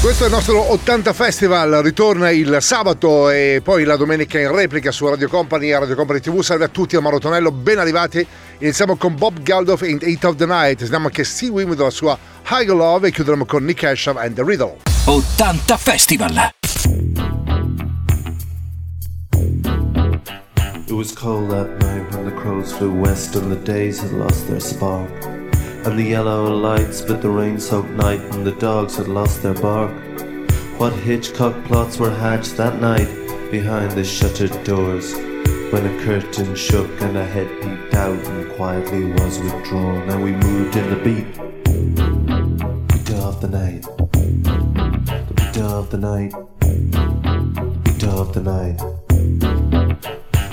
Questo è il nostro 80 Festival, ritorna il sabato e poi la domenica in replica su Radio Company e Radio Company TV. Salve a tutti, a Mauro Tonello, ben arrivati. Iniziamo con Bob Geldof in 8 of the Night, si chiama che Steve Wim della sua High Love e chiuderemo con Nick Asham and The Riddle. 80 Festival. It was cold that night when the crows flew west and the days had lost their spark. And the yellow lights split the rain soaked night and the dogs had lost their bark. What Hitchcock plots were hatched that night behind the shuttered doors. When a curtain shook and a head peeped out and quietly was withdrawn, and we moved in the beat. The Beat of the night. The beat of the night. the Beat of the night.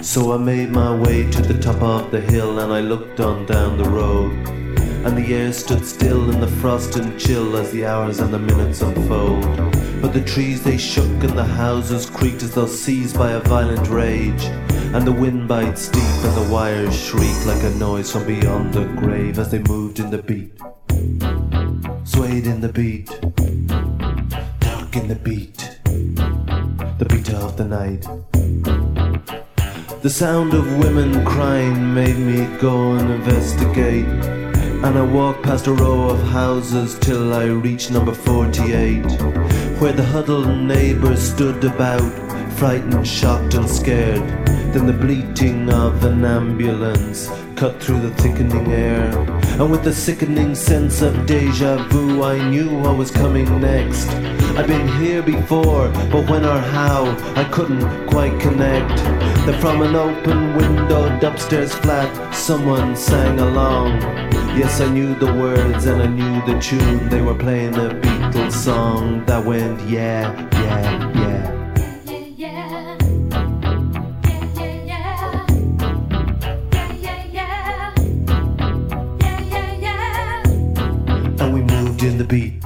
So I made my way to the top of the hill and I looked on down the road. And the air stood still in the frost and chill as the hours and the minutes unfold. But the trees they shook and the houses creaked as though seized by a violent rage. And the wind bites deep and the wires shriek like a noise from beyond the grave as they moved in the beat. Swayed in the beat. Dark in the beat. The beat of the night. The sound of women crying made me go and investigate. And I walked past a row of houses till I reached number 48, where the huddled neighbors stood about, frightened, shocked, and scared. Then the bleating of an ambulance cut through the thickening air. And with a sickening sense of deja vu, I knew what was coming next. I'd been here before, but when or how, I couldn't quite connect. Then from an open windowed upstairs flat, someone sang along. Yes, I knew the words and I knew the tune. They were playing a Beatles song that went, yeah, yeah, yeah. And we moved in the beat,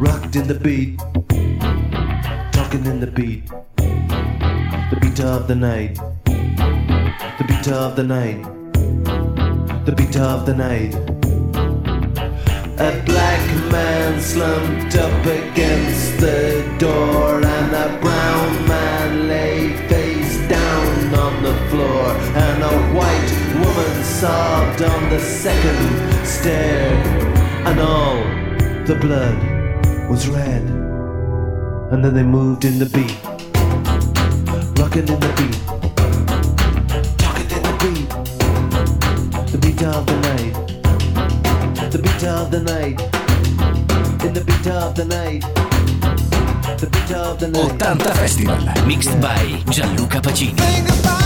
rocked in the beat, talking in the beat. The beat of the night, the beat of the night, the beat of the night. A black man slumped up against the door, and a brown man lay face down on the floor, and a white woman sobbed on the second stair, and all the blood was red. And then they moved in the beat, rocking in the beat, beat of the night, the beat of the night, in the beat of the night, the beat of the night. 80 Festival. Mixed by Gianluca Pacini.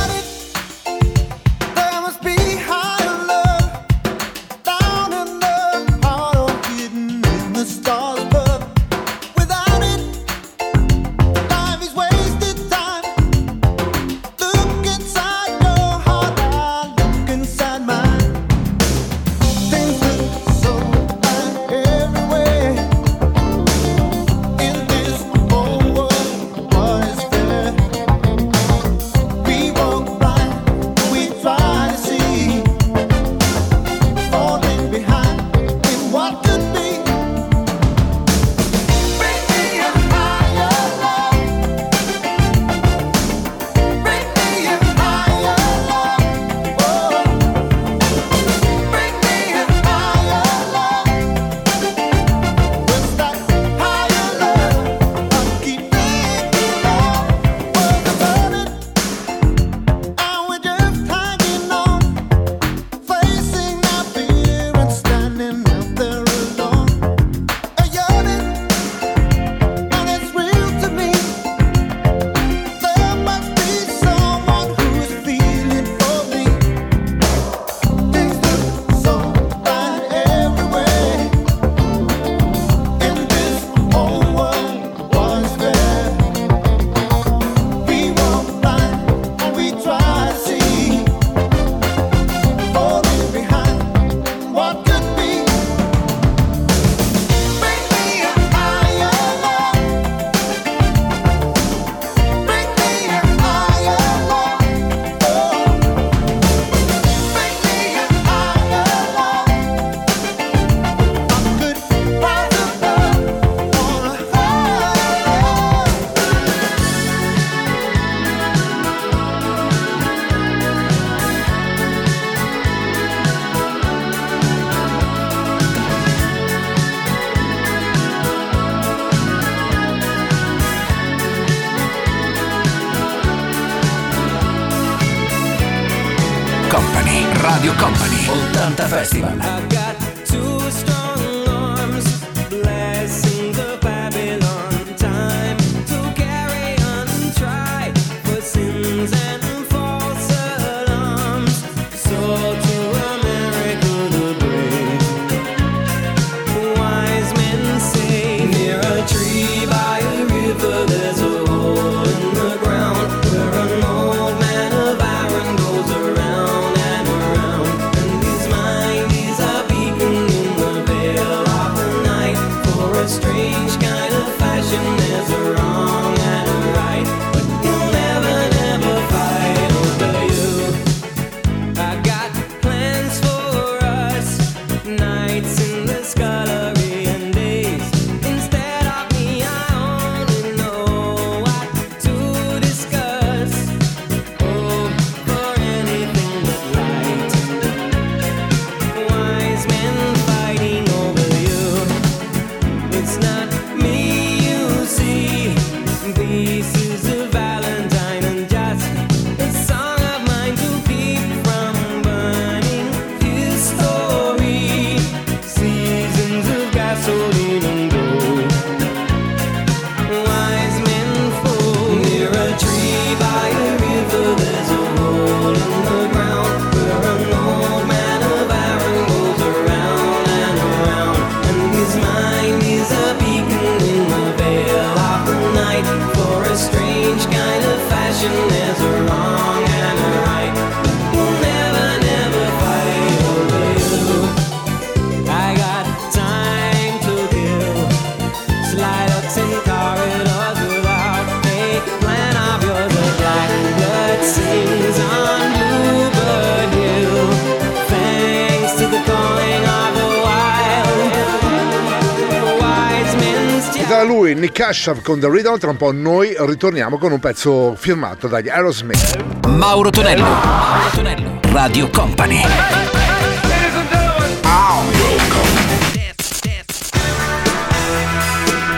Usher con The Riddle, tra un po' noi ritorniamo con un pezzo firmato dagli Aerosmith. Mauro Tonello, Mauro Tonello, Radio Company.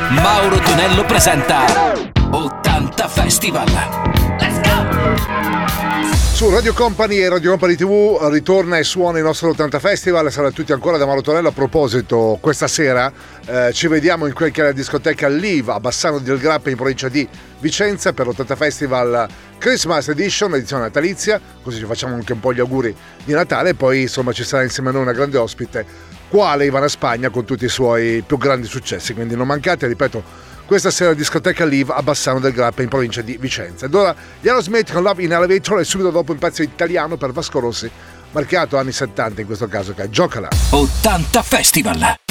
Mauro Tonello presenta 80 Festival su Radio Company e Radio Company TV ritorna e suona il nostro 80 Festival, sarà tutti ancora da Mauro Tonello. A proposito, questa sera eh, ci vediamo in quel che è la discoteca Liva a Bassano del Grappa in provincia di Vicenza per l'80 Festival Christmas Edition, edizione natalizia, così ci facciamo anche un po' gli auguri di Natale. E poi insomma ci sarà insieme a noi una grande ospite, quale Ivana Spagna con tutti i suoi più grandi successi, quindi non mancate, ripeto questa sera alla discoteca Live a Bassano del Grappa in provincia di Vicenza. Ed ora gli Aerosmith con Love in Elevator e subito dopo un pezzo italiano per Vasco Rossi, marcato anni 70 in questo caso, che è Giocala. 80 Festival!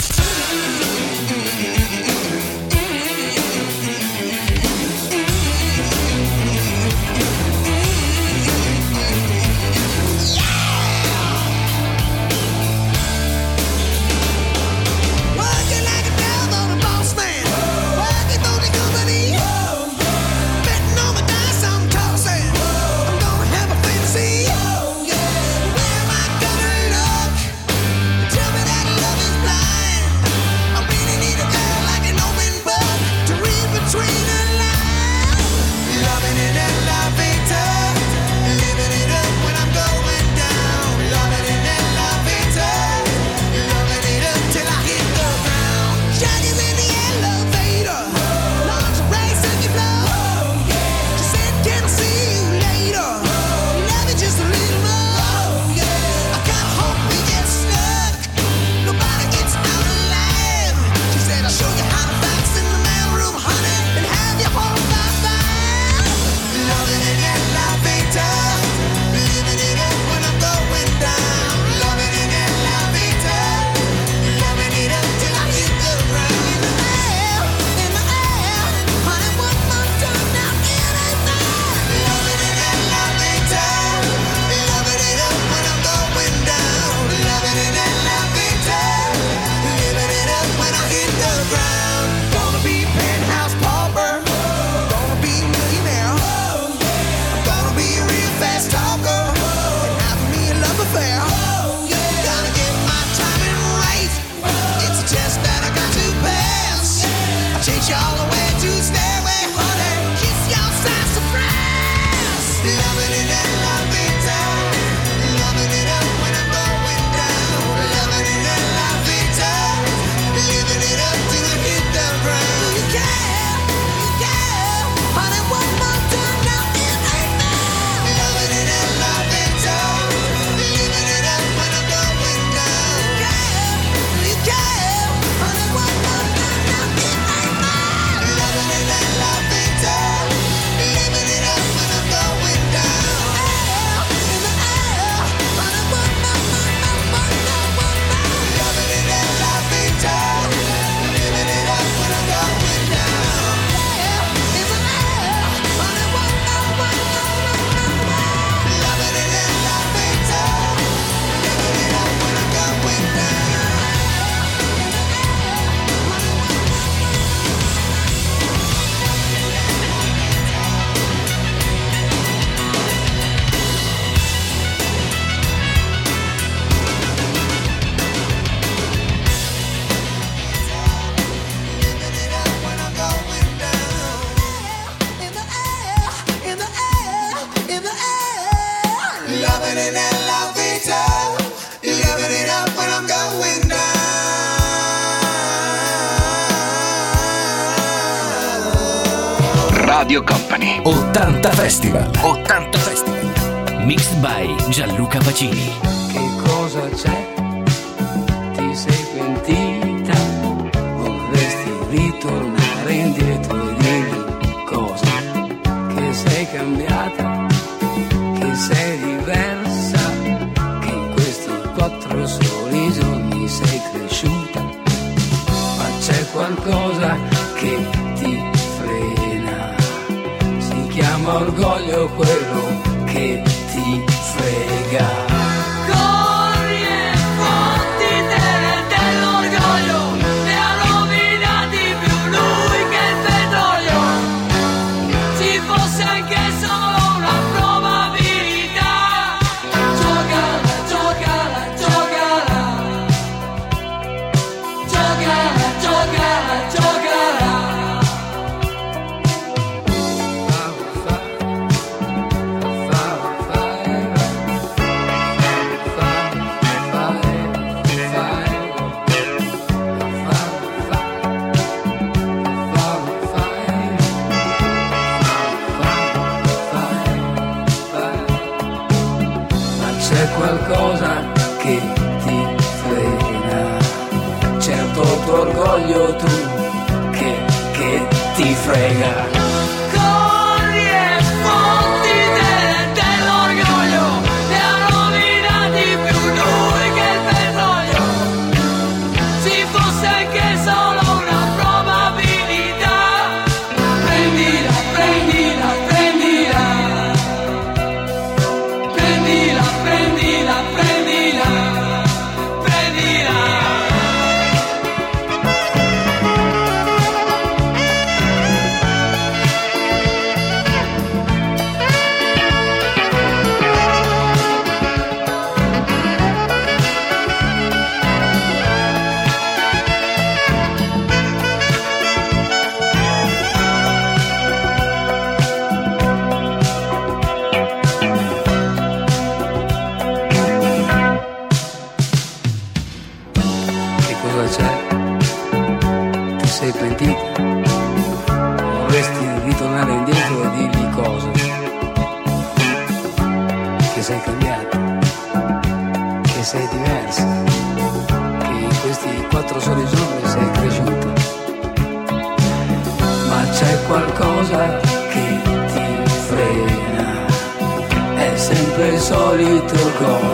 Radio Company. 80 Festival. 80 Festival. Mixed by Gianluca Pacini Che cosa c'è? orgoglio quello che ti frega. little girl.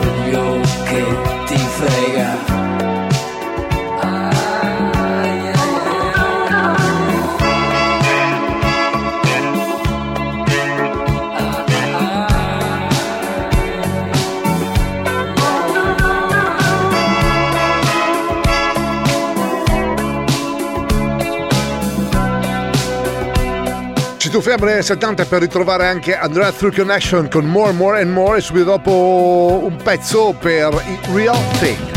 Febbre 70 per ritrovare anche Andrea Through Connection con More, More and More e subito dopo un pezzo per i Real Thing.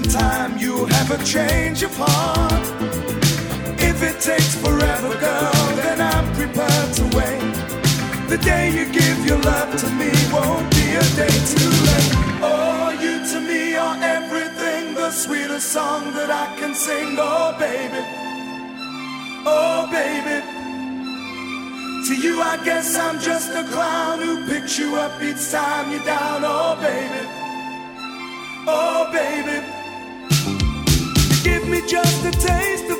Given time, you'll have a change of heart. If it takes forever, girl, then I'm prepared to wait. The day you give your love to me won't be a day too late. Oh, you to me are everything, the sweetest song that I can sing. Oh, baby. Oh, baby. To you, I guess I'm just a clown who picks you up each time you're down. Oh, baby. Oh, baby just a taste of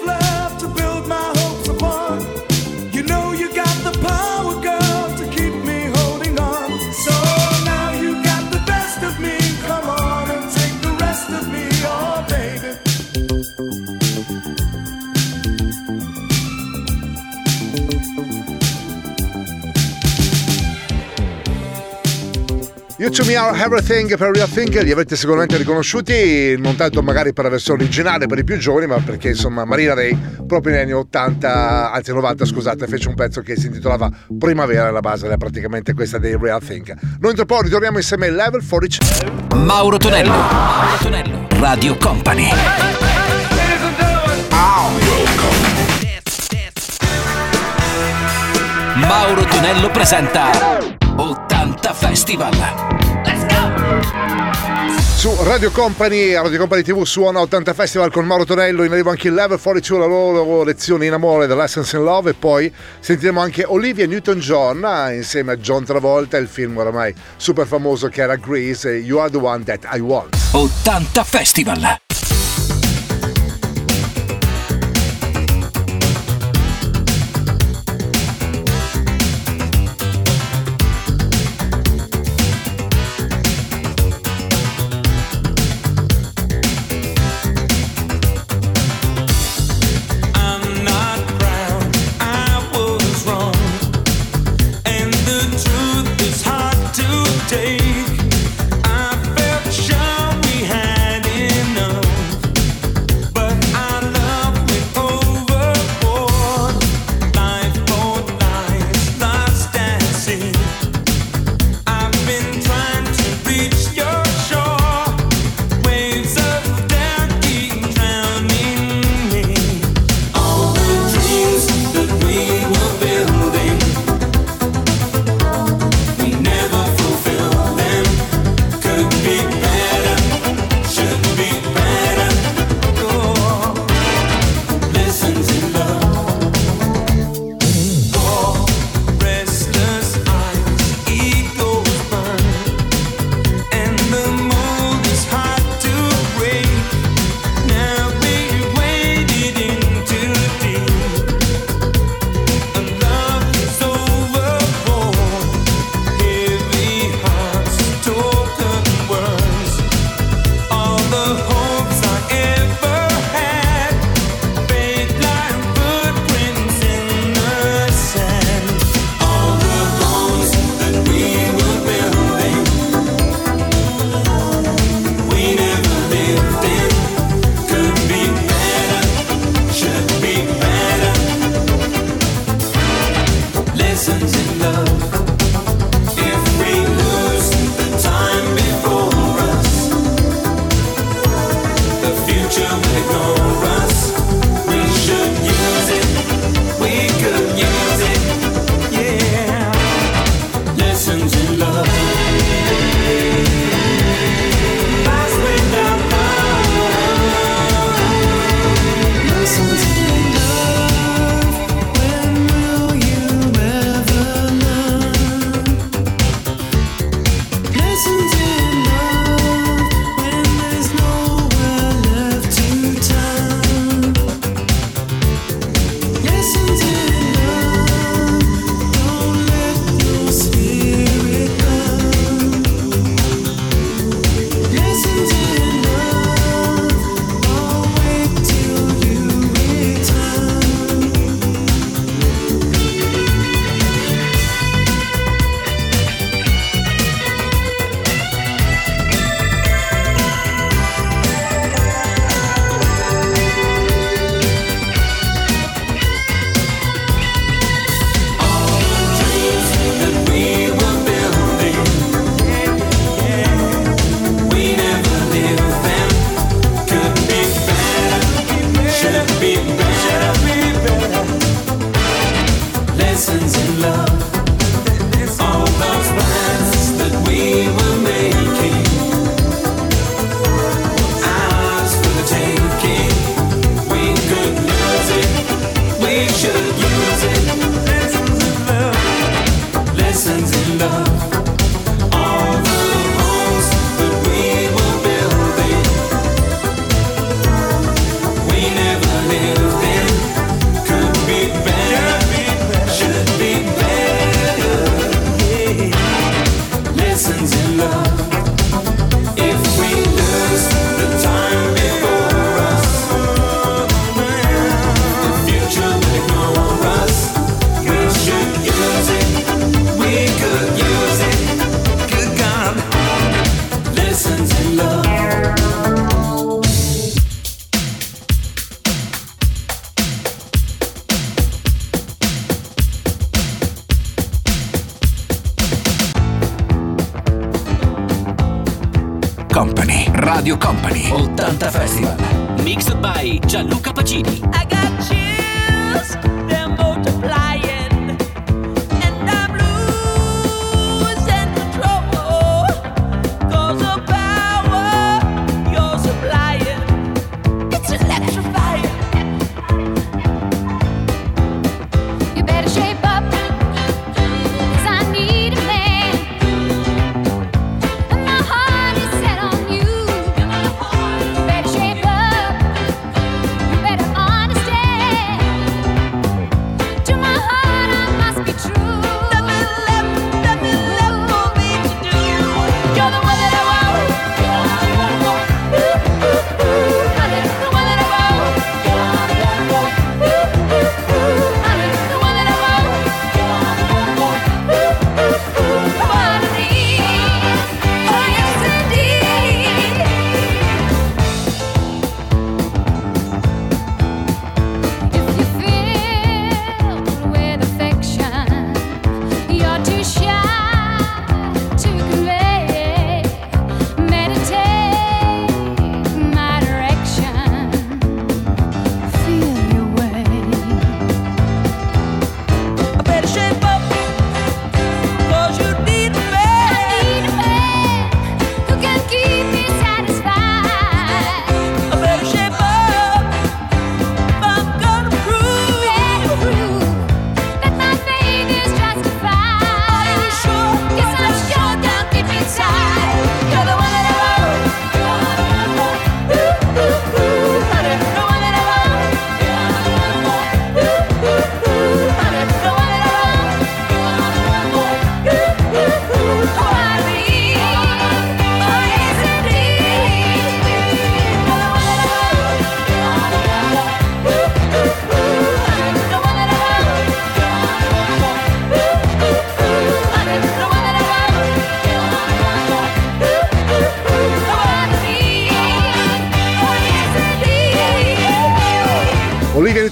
You to me are everything per real thing, li avete sicuramente riconosciuti, non tanto magari per la versione originale per i più giovani, ma perché insomma Marina Ray proprio negli anni 80, anzi 90 scusate, fece un pezzo che si intitolava Primavera, la base era praticamente questa dei Real Thing. Noi tra poco ritorniamo insieme ai Level 14. Mauro Tonello. Mauro Tonello. Radio Company. Mauro Tonello presenta 80 Festival. Su Radio Company, Radio Company TV suona 80 Festival con Mauro Tonello, in arrivo anche il Level 42, la loro lezione in amore, The Lessons in Love e poi sentiremo anche Olivia Newton-John ah, insieme a John Travolta, il film oramai super famoso che era Grease, You Are The One That I Want. 80 Festival.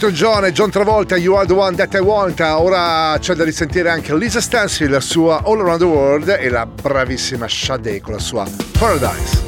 Elton John e John Travolta, You Are the One That I Want. Ora c'è da risentire anche Lisa Stansfield, la sua All Around the World, e la bravissima Shade con la sua Paradise.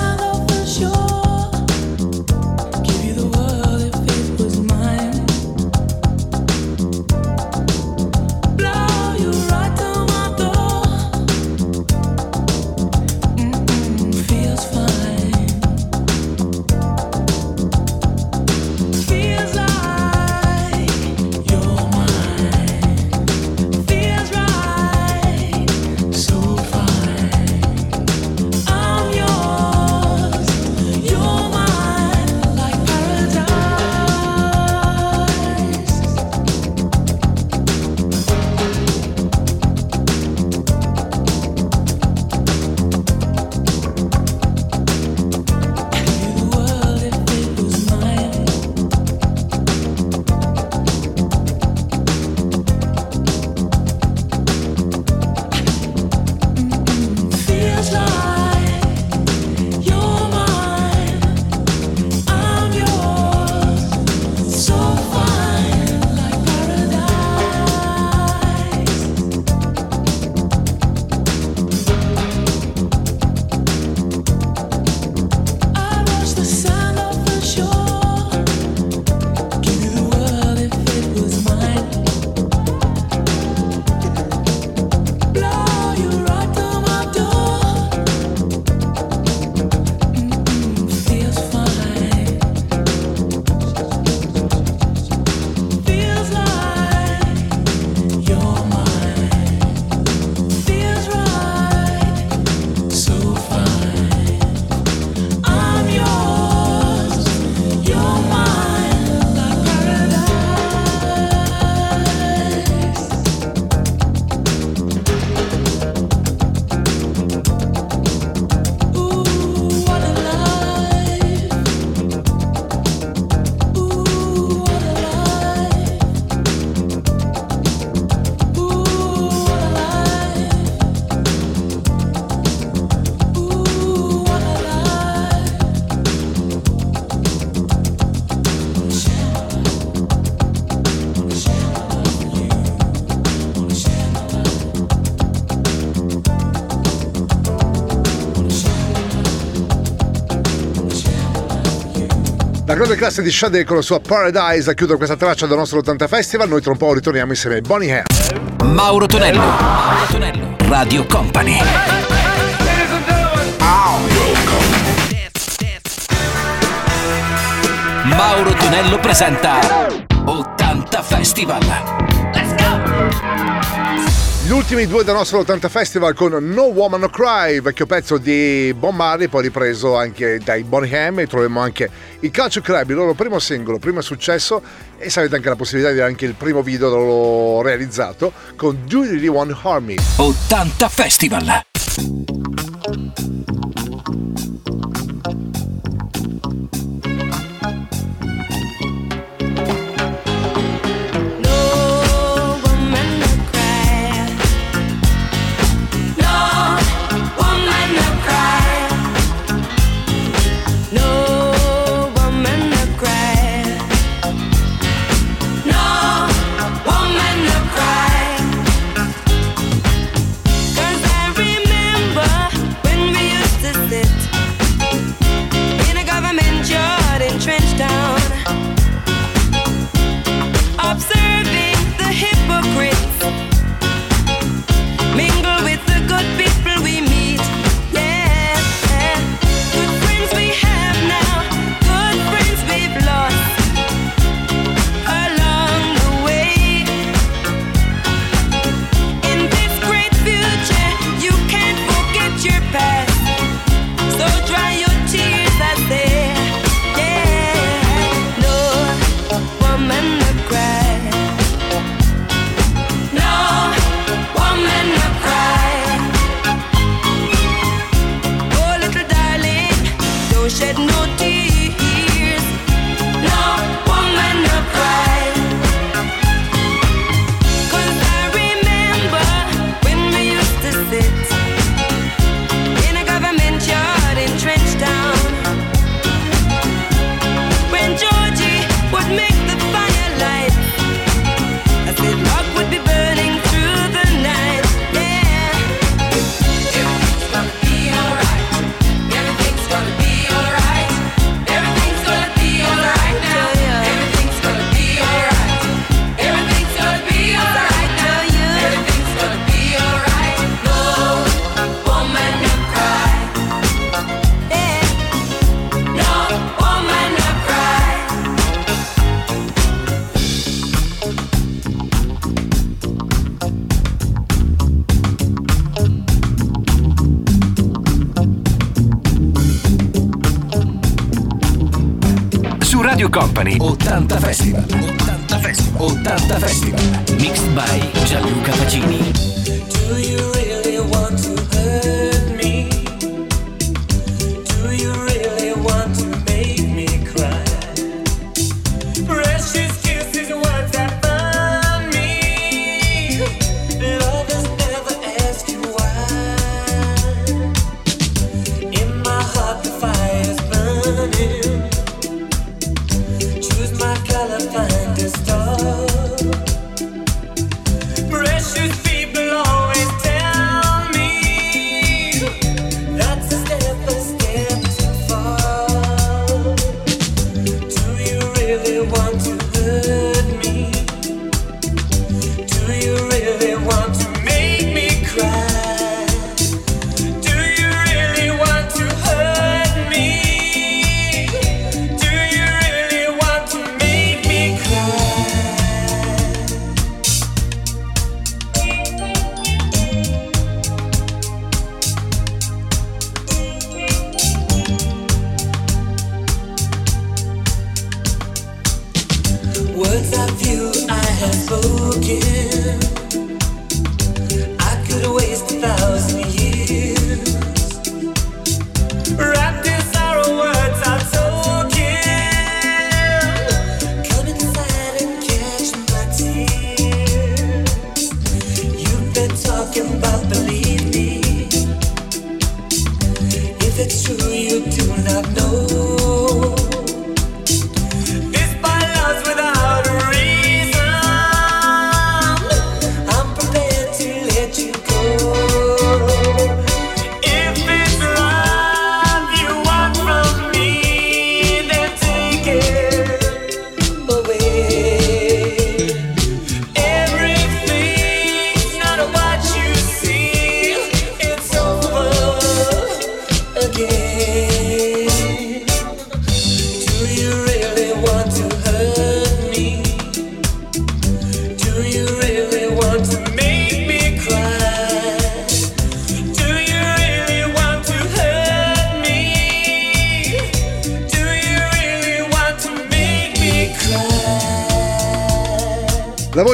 grande classe di Shade con la sua Paradise a chiudere questa traccia del nostro 80 Festival. Noi tra un po' ritorniamo insieme ai Bonnie Hair. Mauro Tonello, Mauro Tonello, Radio Company. Mauro Tonello presenta 80 Festival. Gli ultimi due del nostro 80 Festival con No Woman No Cry, vecchio pezzo di Bon Marley, poi ripreso anche dai Bonham e troviamo anche i Calcio Club, il loro primo singolo, primo successo e se avete anche la possibilità di vedere anche il primo video loro realizzato con Do You Really Want Harm Me. 80 Festival!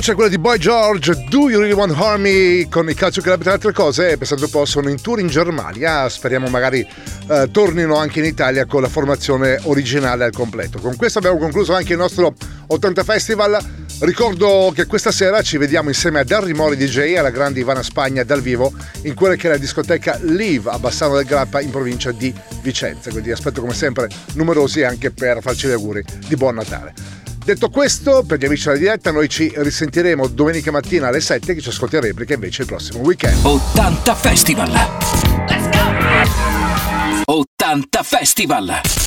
La voce è quella di Boy George, Do You Really Want Harm Me con i Calcio Club tra le altre cose, pensando un po' sono in tour in Germania, speriamo magari eh, tornino anche in Italia con la formazione originale al completo. Con questo abbiamo concluso anche il nostro 80 Festival, ricordo che questa sera ci vediamo insieme a Darry Mori DJ alla grande Ivana Spagna dal vivo in quella che è la discoteca Live a Bassano del Grappa in provincia di Vicenza, quindi aspetto come sempre numerosi anche per farci gli auguri di buon Natale. Detto questo, per gli amici della diretta, noi ci risentiremo domenica mattina alle 7, che ci ascolti in replica invece il prossimo weekend. 80 Festival. Let's go! 80 Festival.